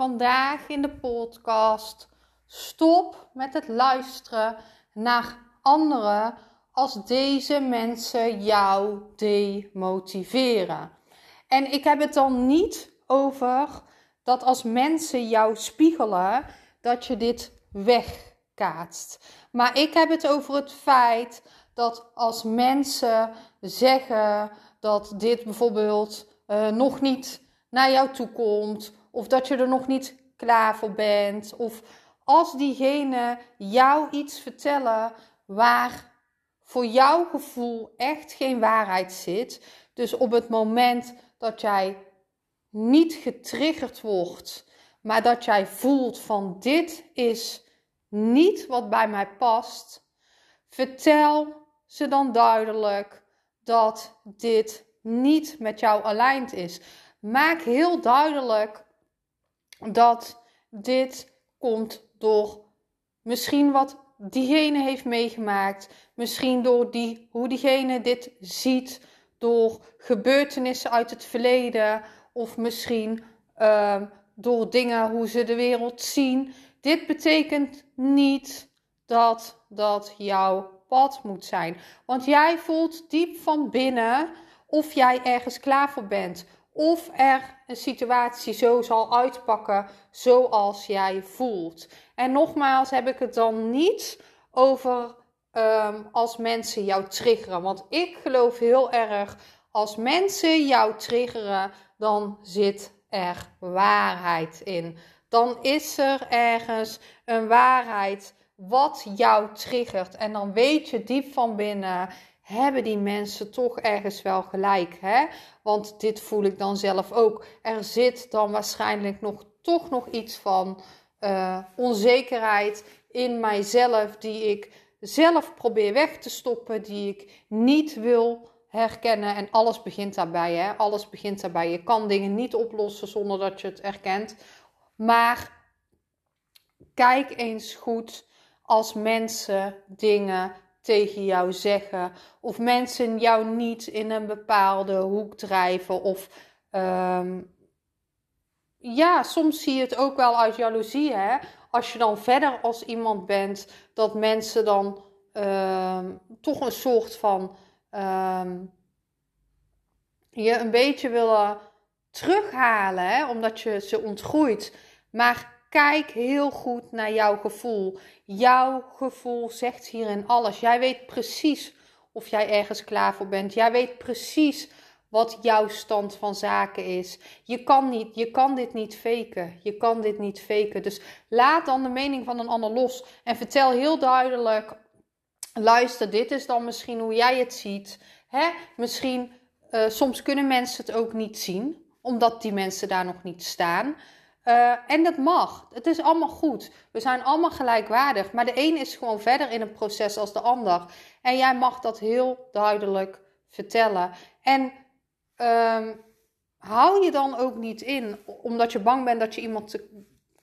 Vandaag in de podcast stop met het luisteren naar anderen als deze mensen jou demotiveren. En ik heb het dan niet over dat als mensen jou spiegelen, dat je dit wegkaatst. Maar ik heb het over het feit dat als mensen zeggen dat dit bijvoorbeeld uh, nog niet naar jou toe komt, of dat je er nog niet klaar voor bent, of als diegene jou iets vertellen waar voor jouw gevoel echt geen waarheid zit. Dus op het moment dat jij niet getriggerd wordt, maar dat jij voelt van dit is niet wat bij mij past, vertel ze dan duidelijk dat dit niet met jou aligned is. Maak heel duidelijk dat dit komt door misschien wat diegene heeft meegemaakt, misschien door die, hoe diegene dit ziet, door gebeurtenissen uit het verleden of misschien uh, door dingen hoe ze de wereld zien. Dit betekent niet dat dat jouw pad moet zijn. Want jij voelt diep van binnen of jij ergens klaar voor bent. Of er een situatie zo zal uitpakken zoals jij voelt. En nogmaals heb ik het dan niet over um, als mensen jou triggeren. Want ik geloof heel erg, als mensen jou triggeren, dan zit er waarheid in. Dan is er ergens een waarheid wat jou triggert. En dan weet je diep van binnen, hebben die mensen toch ergens wel gelijk. Hè? Want dit voel ik dan zelf ook. Er zit dan waarschijnlijk nog, toch nog iets van uh, onzekerheid in mijzelf die ik zelf probeer weg te stoppen, die ik niet wil herkennen. En alles begint daarbij, hè? Alles begint daarbij. Je kan dingen niet oplossen zonder dat je het erkent. Maar kijk eens goed als mensen dingen tegen jou zeggen. Of mensen jou niet in een bepaalde hoek drijven. Of um, ja, soms zie je het ook wel uit jaloezie. Hè? Als je dan verder als iemand bent, dat mensen dan um, toch een soort van um, je een beetje willen terughalen, hè? omdat je ze ontgroeit. Maar kijk heel goed naar jouw gevoel. Jouw gevoel zegt hierin alles. Jij weet precies of jij ergens klaar voor bent. Jij weet precies wat jouw stand van zaken is. Je kan, niet, je kan dit niet faken. Je kan dit niet faken. Dus laat dan de mening van een ander los en vertel heel duidelijk: luister, dit is dan misschien hoe jij het ziet. Hè? Misschien, uh, soms kunnen mensen het ook niet zien, omdat die mensen daar nog niet staan. Uh, en dat mag. Het is allemaal goed. We zijn allemaal gelijkwaardig. Maar de een is gewoon verder in een proces als de ander. En jij mag dat heel duidelijk vertellen. En um, hou je dan ook niet in, omdat je bang bent dat je iemand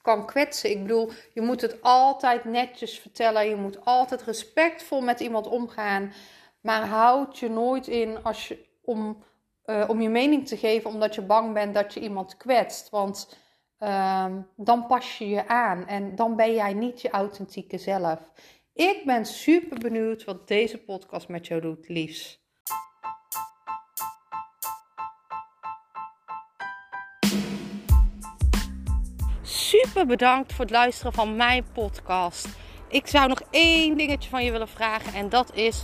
kan kwetsen. Ik bedoel, je moet het altijd netjes vertellen. Je moet altijd respectvol met iemand omgaan. Maar houd je nooit in als je, om, uh, om je mening te geven omdat je bang bent dat je iemand kwetst. Want um, dan pas je je aan en dan ben jij niet je authentieke zelf. Ik ben super benieuwd wat deze podcast met jou doet, liefs. super bedankt voor het luisteren van mijn podcast. Ik zou nog één dingetje van je willen vragen en dat is: